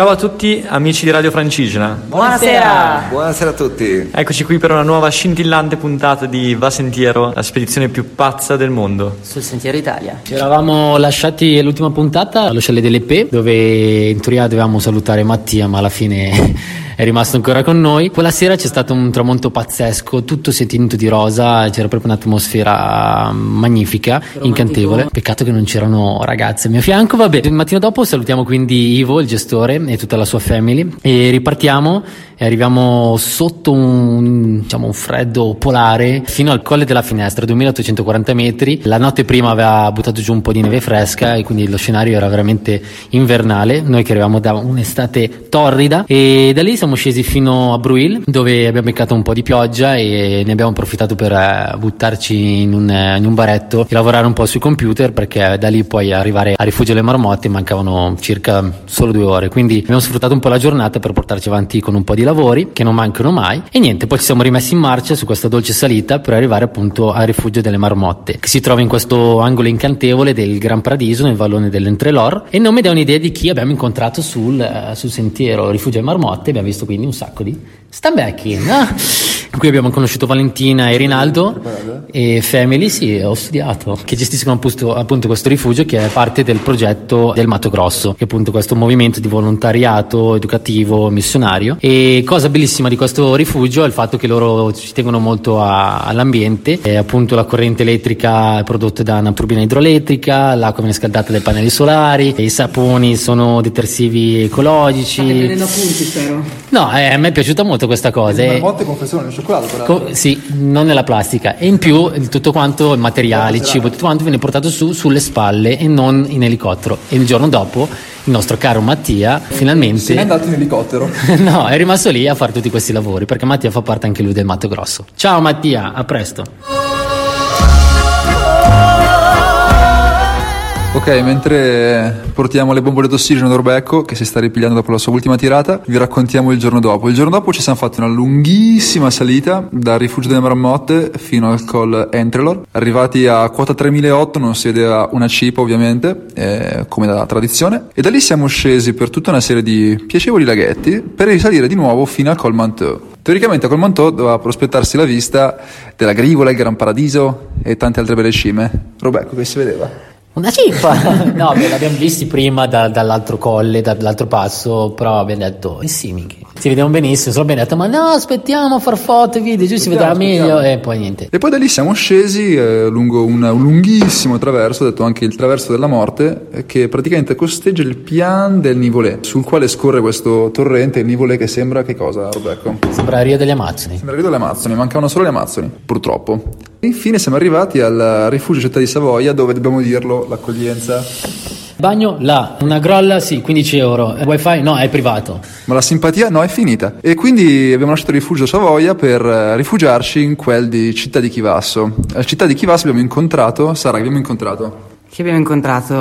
Ciao a tutti amici di Radio Francigena. Buonasera. Buonasera a tutti. Eccoci qui per una nuova scintillante puntata di Va Sentiero, la spedizione più pazza del mondo. Sul Sentiero Italia. Ci eravamo lasciati all'ultima puntata allo Chalet delle P, dove in teoria dovevamo salutare Mattia, ma alla fine è rimasto ancora con noi. Quella sera c'è stato un tramonto pazzesco, tutto si è tinto di rosa, c'era proprio un'atmosfera magnifica, Romantico. incantevole. Peccato che non c'erano ragazze al mio fianco. Vabbè, il mattino dopo salutiamo quindi Ivo, il gestore, e tutta la sua family. E ripartiamo e arriviamo sotto un, diciamo, un freddo polare fino al colle della finestra, 2840 metri. La notte prima aveva buttato giù un po' di neve fresca e quindi lo scenario era veramente invernale. Noi che arrivavamo da un'estate torrida e da lì siamo scesi fino a Bruil dove abbiamo beccato un po' di pioggia e ne abbiamo approfittato per eh, buttarci in un, in un baretto e lavorare un po' sui computer perché da lì poi arrivare a Rifugio delle Marmotte mancavano circa solo due ore. Quindi abbiamo sfruttato un po' la giornata per portarci avanti con un po' di lavori che non mancano mai. E niente, poi ci siamo rimessi in marcia su questa dolce salita per arrivare appunto al Rifugio delle Marmotte che si trova in questo angolo incantevole del Gran Paradiso nel vallone dell'Entrelor. E il nome dà un'idea di chi abbiamo incontrato sul, eh, sul sentiero Rifugio delle Marmotte, abbiamo visto quindi un sacco di stambecchi, no? Qui abbiamo conosciuto Valentina e Rinaldo e Family, sì, ho studiato, che gestiscono appunto, appunto questo rifugio che è parte del progetto del Mato Grosso, che è appunto questo movimento di volontariato educativo missionario. E cosa bellissima di questo rifugio è il fatto che loro ci tengono molto a- all'ambiente, e appunto la corrente elettrica è prodotta da una turbina idroelettrica, l'acqua viene scaldata dai pannelli solari, i saponi sono detersivi ecologici. State prendendo appunti, spero. No, eh, a me è piaciuta molto questa cosa. e- Marmotte confessione di cioccolato, peraltro. Co- sì, non nella plastica. E in più il- tutto quanto, il materiale, il cibo, tutto quanto viene portato su sulle spalle e non in elicottero. E il giorno dopo il nostro caro Mattia Se n'è finalmente... andato in elicottero. no, è rimasto lì a fare tutti questi lavori perché Mattia fa parte anche lui del Mato Grosso. Ciao Mattia, a presto. Ok, mentre portiamo le bombole d'ossigeno ad Orbecco, che si sta ripigliando dopo la sua ultima tirata, vi raccontiamo il giorno dopo. Il giorno dopo ci siamo fatti una lunghissima salita dal rifugio delle Marmotte fino al col Entrelor. Arrivati a quota 3008 non si vedeva una cipa ovviamente, eh, come da tradizione, e da lì siamo scesi per tutta una serie di piacevoli laghetti per risalire di nuovo fino al col Manteau. Teoricamente a Col Manteau doveva prospettarsi la vista della Grigola, il Gran Paradiso e tante altre belle cime. Robecco, che si vedeva? Una cippa! no, beh, l'abbiamo visti prima da- dall'altro colle, da- dall'altro passo, però abbiamo detto, eh sì, mica. Si vedevano benissimo, solo abbiamo detto, ma no, aspettiamo a far foto e video, giù si vedrà meglio, e poi niente. E poi da lì siamo scesi eh, lungo un, un lunghissimo traverso, detto anche il traverso della morte, eh, che praticamente costeggia il pian del Nivolè, sul quale scorre questo torrente, il Nivolè che sembra che cosa, Robecco? Sembra Rio degli Amazzoni. Sembra il Rio delle Amazzoni, mancavano solo le Amazzoni, purtroppo. E infine siamo arrivati al rifugio Città di Savoia, dove dobbiamo dirlo, l'accoglienza. Bagno là, una grolla sì, 15 euro. Wifi no, è privato. Ma la simpatia no, è finita. E quindi abbiamo lasciato il rifugio Savoia per eh, rifugiarci in quel di Città di Chivasso. A Città di Chivasso abbiamo incontrato, Sara, che abbiamo incontrato? Qui abbiamo incontrato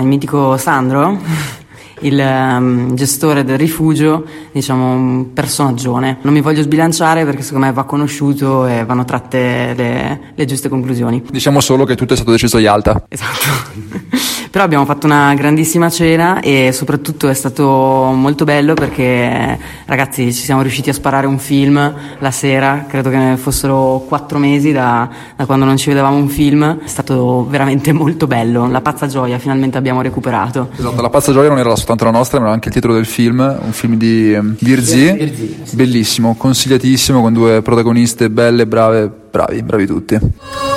il mitico Sandro, il ehm, gestore del rifugio, diciamo un personaggione. Non mi voglio sbilanciare perché secondo me va conosciuto e vanno tratte le, le giuste conclusioni. Diciamo solo che tutto è stato deciso a Yalta. Esatto. Però abbiamo fatto una grandissima cena e soprattutto è stato molto bello perché ragazzi ci siamo riusciti a sparare un film la sera, credo che ne fossero quattro mesi da, da quando non ci vedevamo un film, è stato veramente molto bello, la pazza gioia finalmente abbiamo recuperato. Esatto, La pazza gioia non era soltanto la nostra, ma era anche il titolo del film, un film di ehm, Virzi, bellissimo, consigliatissimo, con due protagoniste belle, brave, bravi, bravi tutti.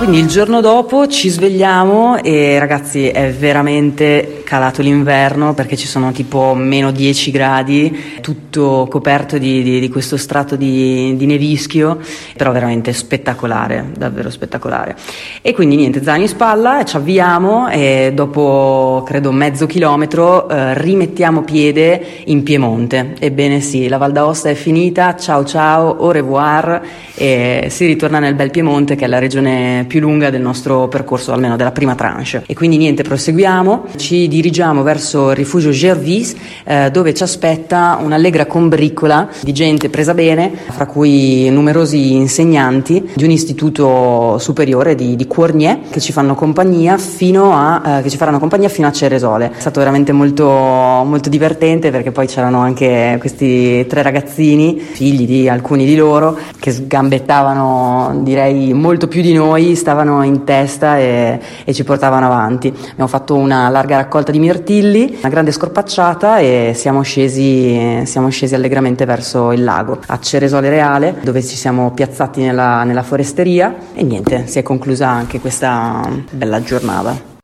Quindi il giorno dopo ci svegliamo e ragazzi è veramente calato l'inverno perché ci sono tipo meno 10 gradi, tutto coperto di, di- di questo strato di, di nevischio, però veramente spettacolare, davvero spettacolare. E quindi niente, zaino in spalla, ci avviamo e dopo credo mezzo chilometro eh, rimettiamo piede in Piemonte. Ebbene sì, la Val d'Aosta è finita, ciao ciao, au revoir e si ritorna nel bel Piemonte che è la regione più lunga del nostro percorso, almeno della prima tranche. E quindi niente, proseguiamo, ci dirigiamo verso il rifugio Gervis eh, dove ci aspetta un'allegra combriccola di gente presa bene, fra cui numerosi insegnanti di un istituto superiore di, di Cournier che ci fanno compagnia fino a, eh, che ci faranno compagnia fino a Ceresole. È stato veramente molto, molto divertente perché poi c'erano anche questi tre ragazzini, figli di alcuni di loro, che sgambettavano direi molto più di noi, stavano in testa e, e ci portavano avanti. Abbiamo fatto una larga raccolta di mirtilli, una grande scorpacciata e siamo scesi, siamo scesi allegramente verso il lago, a Ceresole Reale, dove ci siamo piazzati nella, nella foresteria e niente, si è conclusa anche questa bella giornata.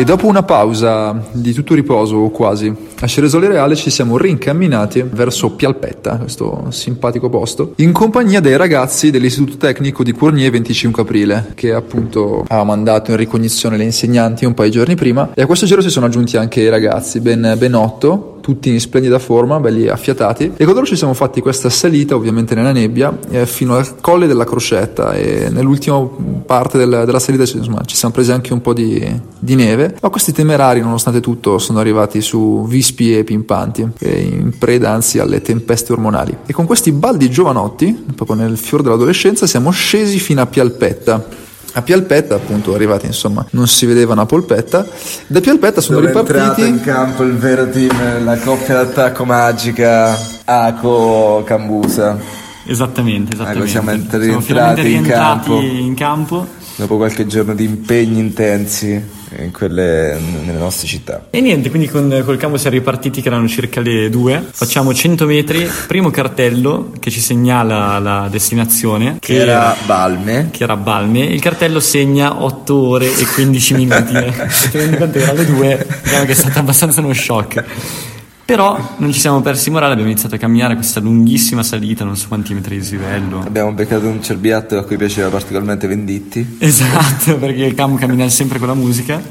E dopo una pausa di tutto riposo, quasi, a Ceresole Reale ci siamo rincamminati verso Pialpetta, questo simpatico posto, in compagnia dei ragazzi dell'Istituto Tecnico di Cournier 25 aprile, che appunto ha mandato in ricognizione le insegnanti un paio di giorni prima, e a questo giro si sono aggiunti anche i ragazzi, ben, ben otto, tutti in splendida forma, belli affiatati, e con loro ci siamo fatti questa salita, ovviamente nella nebbia, eh, fino al colle della Crocetta, e nell'ultima parte del, della salita insomma, ci siamo presi anche un po' di, di neve, ma questi temerari, nonostante tutto, sono arrivati su vispi e pimpanti, in preda anzi alle tempeste ormonali. E con questi baldi giovanotti, proprio nel fior dell'adolescenza, siamo scesi fino a Pialpetta. A Pialpetta, appunto, arrivati, insomma, non si vedeva una polpetta. Da Pialpetta sono Dove è entrato ripartiti. in campo il vero team, la coppia d'attacco magica Aco Cambusa. Esattamente, esattamente. siamo entrati- Siamo finalmente entrati in rientrati campo. in campo. Dopo qualche giorno di impegni intensi in quelle, nelle nostre città. E niente, quindi con, col campo siamo ripartiti che erano circa le due. Facciamo 100 metri, primo cartello che ci segnala la destinazione, Che era Balme. che era Balme. Il cartello segna 8 ore e 15 minuti. Se ti rendi conto che erano le due, diciamo che è stato abbastanza uno shock. Però non ci siamo persi morale, abbiamo iniziato a camminare questa lunghissima salita, non so quanti metri di dislivello. Abbiamo beccato un cerbiatto a cui piaceva particolarmente Venditti. Esatto, perché il cam cammina sempre con la musica.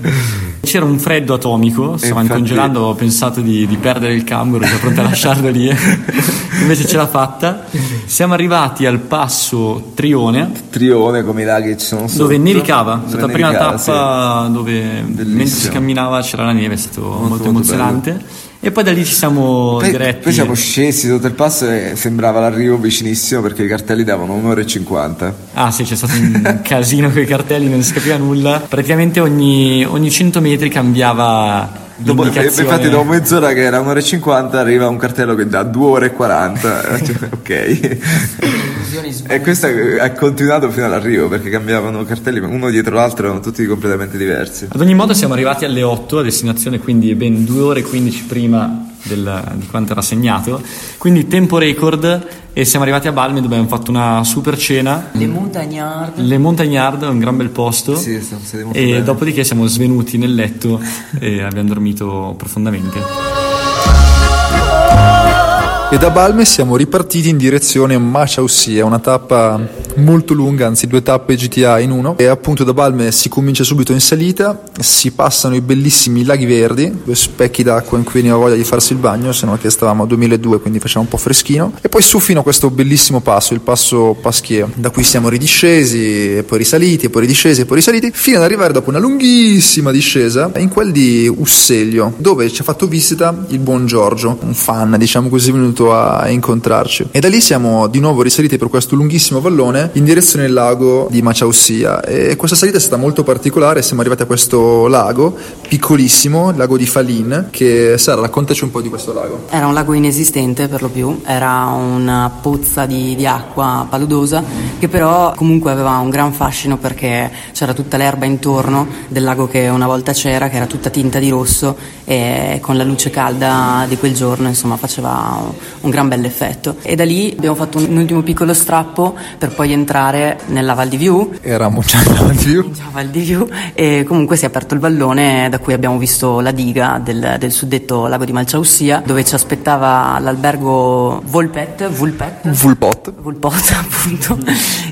C'era un freddo atomico, stavamo infatti- congelando, ho pensato di, di perdere il cam, ero già pronto a lasciarlo lì. Invece ce l'ha fatta. Siamo arrivati al passo Trione, Trione come i laghi ci sono sotto. dove nevicava. È Dove stata la prima tappa dove mentre si Bellissimo. camminava c'era la neve, è stato molto, molto emozionante. E poi da lì ci siamo Poi, diretti. poi siamo scesi sotto il passo e sembrava l'arrivo vicinissimo perché i cartelli davano un'ora e cinquanta. Ah sì, c'è stato un casino con i cartelli, non si capiva nulla. Praticamente ogni, ogni 100 metri cambiava Dopo, l'indicazione. infatti dopo mezz'ora che era un'ora e cinquanta arriva un cartello che dà due ore e quaranta. Cioè, ok. e questo ha continuato fino all'arrivo perché cambiavano cartelli uno dietro l'altro, erano tutti completamente diversi. Ad ogni modo siamo arrivati alle 8 a destinazione, quindi ben 2 ore e 15 prima del- di quanto era segnato. Quindi tempo record e siamo arrivati a Balme dove abbiamo fatto una super cena. Le montagnard. Le Montagnard, un gran bel posto. Sì, siamo molto e bene. dopodiché siamo svenuti nel letto e abbiamo dormito profondamente. E da Balme siamo ripartiti in direzione Maciaussia, una tappa molto lunga, anzi due tappe GTA in uno. E appunto da Balme si comincia subito in salita, si passano i bellissimi laghi verdi, due specchi d'acqua in cui veniva voglia di farsi il bagno, se no che stavamo a 2002 quindi facciamo un po' freschino. E poi su fino a questo bellissimo passo, il passo Paschio, da cui siamo ridiscesi, e poi risaliti, e poi ridiscesi, e poi risaliti, fino ad arrivare dopo una lunghissima discesa in quel di Usseglio, dove ci ha fatto visita il buon Giorgio, un fan, diciamo così, venuto a incontrarci. E da lì siamo di nuovo risaliti per questo lunghissimo vallone in direzione del lago di Maciaussia. E questa salita è stata molto particolare, siamo arrivati a questo lago, piccolissimo, il lago di Falin, che Sara, raccontaci un po' di questo lago. Era un lago inesistente per lo più, era una pozza di, di acqua paludosa che però comunque aveva un gran fascino perché c'era tutta l'erba intorno del lago che una volta c'era, che era tutta tinta di rosso e con la luce calda di quel giorno insomma faceva un gran bel effetto. E da lì abbiamo fatto un, ultimo piccolo strappo per poi entrare nella Val di Viù Eravamo già davanti più. Ciao Val di Viù e comunque si è aperto il vallone da cui abbiamo visto la diga del, del suddetto lago di Malciaussia dove ci aspettava l'albergo Volpet, Vulpet, Vulpot. Vulpot appunto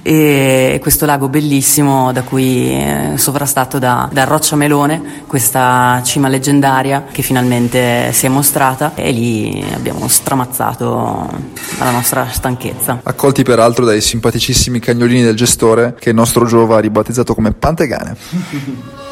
e questo lago bellissimo da cui è sovrastato da, da Roccia Melone questa cima leggendaria che finalmente si è mostrata e lì abbiamo stramazzato alla nostra stanchezza Accolti peraltro dai simpaticissimi cagnolini del gestore che il nostro Giova ha ribattezzato come Pantegane.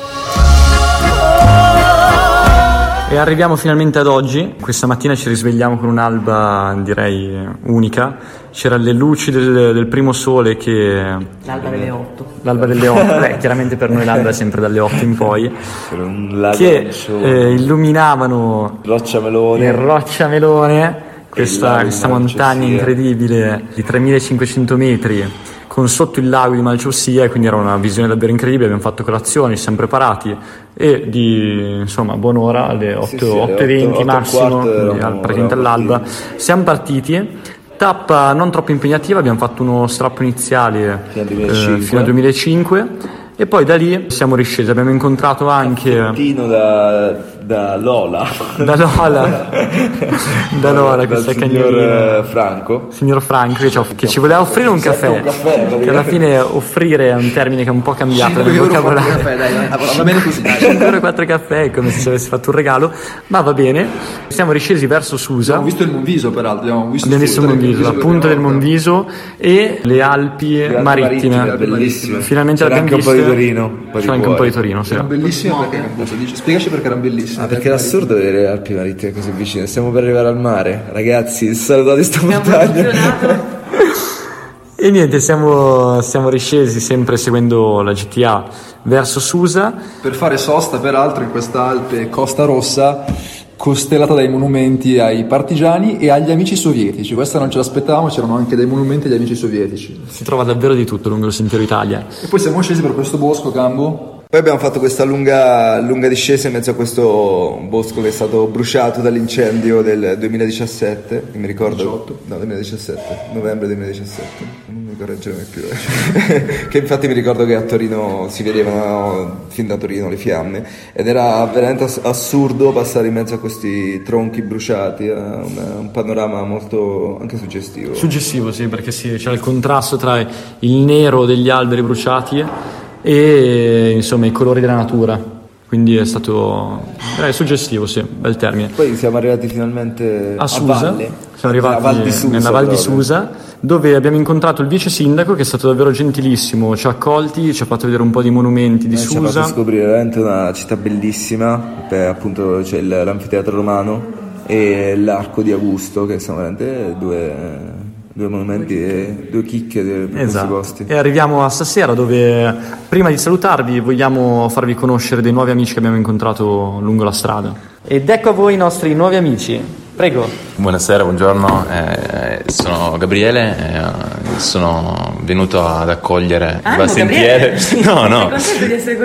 E arriviamo finalmente ad oggi. Questa mattina ci risvegliamo con un'alba, direi, unica. C'erano le luci del, del primo sole che... L'alba delle 8. L'alba delle 8, beh, chiaramente per noi l'alba è sempre dalle 8 in poi, Per un lago che eh, illuminavano Roccia melone. il Roccia Melone, questa, questa montagna incredibile di 3500 metri con sotto il lago di Malciosia, quindi era una visione davvero incredibile, abbiamo fatto colazione, ci siamo preparati e di insomma buon'ora alle 8, Sì, sì, 8.20 e massimo, un quarto quindi eravamo- al- praticamente all'alba, siamo partiti. Tappa non troppo impegnativa, abbiamo fatto uno strappo iniziale Fino al eh, 2005. fino al 2005 e poi da lì siamo riscesi, abbiamo incontrato anche Tino da, da Lola. da Lola, da Lola, questa signor cagnolina. eh, Franco. Signor Franco che ci, off- che ci voleva offrire un caffè, un caffè, che alla fine offrire è un termine che è un po' cambiato nel vocabolario. dai, va bene così. 5 euro e 4 caffè è come se ci avessi fatto un regalo ma va bene siamo riscesi verso Susa Abbiamo visto il Monviso, peraltro. Abbiamo visto, abbiamo visto il le Monviso la punta del. Monviso e le Alpi Alpi marittime marittime, bellissime. finalmente C'era l'abbiamo anche un po' di. Torino, c'era anche un po' di Torino sì. Erano bellissime perché spiegaci perché erano bellissime. Ah, perché era assurdo vedere le Alpi marittime così vicine. Stiamo per arrivare al mare. Ragazzi, salutate sta montagna. e niente siamo, siamo riscesi sempre seguendo la GTA verso Susa Per fare sosta, peraltro, in questa Alpe Costa Rossa, costellata dai monumenti ai partigiani e agli amici sovietici. Questa non ce l'aspettavamo, c'erano anche dei monumenti agli amici sovietici. si trova davvero di tutto lungo il sentiero Italia E poi siamo scesi per questo bosco, Cambo. Poi abbiamo fatto questa lunga, lunga discesa in mezzo a questo bosco che è stato bruciato dall'incendio del 2017, che mi ricordo... No, 2017, novembre 2017, non mi correggere mai più. eh. che infatti mi ricordo che a Torino si vedevano fin da Torino le fiamme ed era veramente ass- assurdo passare in mezzo a questi tronchi bruciati, era un, un panorama molto anche suggestivo. Suggestivo, sì, perché sì, c'era il contrasto tra il nero degli alberi bruciati e insomma i colori della natura. Quindi è stato eh, suggestivo, sì, bel termine. Poi siamo arrivati finalmente A Susa, valle, siamo arrivati nella Val di Susa, nella Val di. Susa, dove abbiamo incontrato il vice sindaco che è stato davvero gentilissimo, ci ha accolti, ci ha fatto vedere un po' di monumenti di Noi Ci ha fatto Susa. scoprire veramente una città bellissima, per, appunto c'è l'anfiteatro romano e l'arco di Augusto, che sono veramente due, due monumenti, e due chicche di questi Esatto. posti. E arriviamo a stasera dove prima di salutarvi vogliamo farvi conoscere dei nuovi amici che abbiamo incontrato lungo la strada. Ed ecco a voi i nostri nuovi amici. Prego. Buonasera, buongiorno, eh, sono Gabriele, eh, sono venuto ad accogliere Ah, il sentiere. No, no.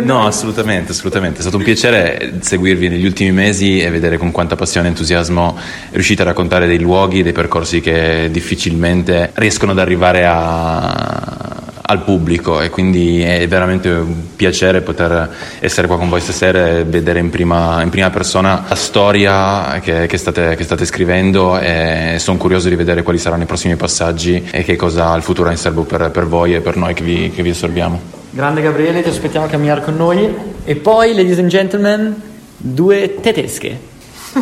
No, assolutamente, assolutamente. È stato un piacere seguirvi negli ultimi mesi e vedere con quanta passione e entusiasmo riuscite a raccontare dei luoghi, dei percorsi che difficilmente riescono ad arrivare a- al pubblico e quindi è veramente un piacere poter essere qua con voi stasera e vedere in prima, in prima persona la storia che, che state, che state scrivendo e sono curioso di vedere quali saranno i prossimi passaggi e che cosa il futuro ha in serbo per, per voi e per noi che vi, che vi assorbiamo. Grande Gabriele, ti aspettiamo a camminare con noi. E poi, ladies and gentlemen, due tedesche.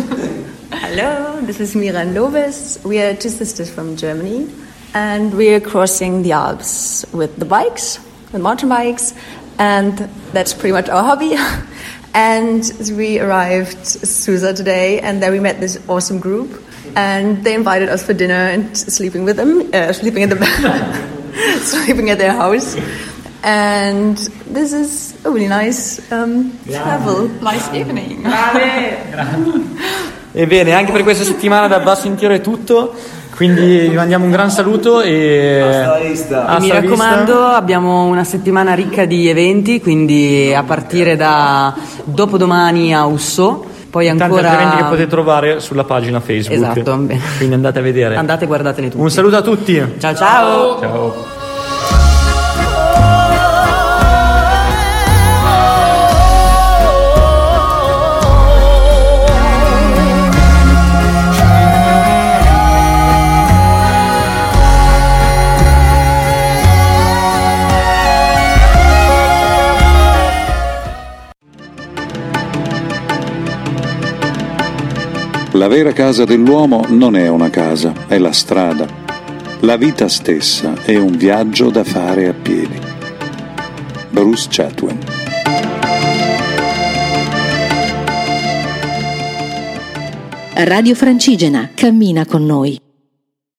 Hello, this is Miran Loves. We are two sisters from Germany, and we are crossing the Alps with the bikes, the mountain bikes, and that's pretty much our hobby. and we arrived Susa today, and there we met this awesome group, and they invited us for dinner and sleeping with them, uh, sleeping at the sleeping at their house. And this is a really nice um, travel. Nice evening. Ebbene, anche per questa settimana da Basso Intiero è tutto. Quindi vi mandiamo un gran saluto e. Hasta vista. Hasta Mi la vista. raccomando, abbiamo una settimana ricca di eventi, quindi a partire da dopodomani a Usso, poi Tanti ancora altri eventi che potete trovare sulla pagina Facebook. Esatto, bene. Quindi andate a vedere. andate e guardatene tutti. Un saluto a tutti. Ciao ciao. Ciao. La vera casa dell'uomo non è una casa, è la strada. La vita stessa è un viaggio da fare a piedi. Bruce Chatwin Radio Francigena, cammina con noi.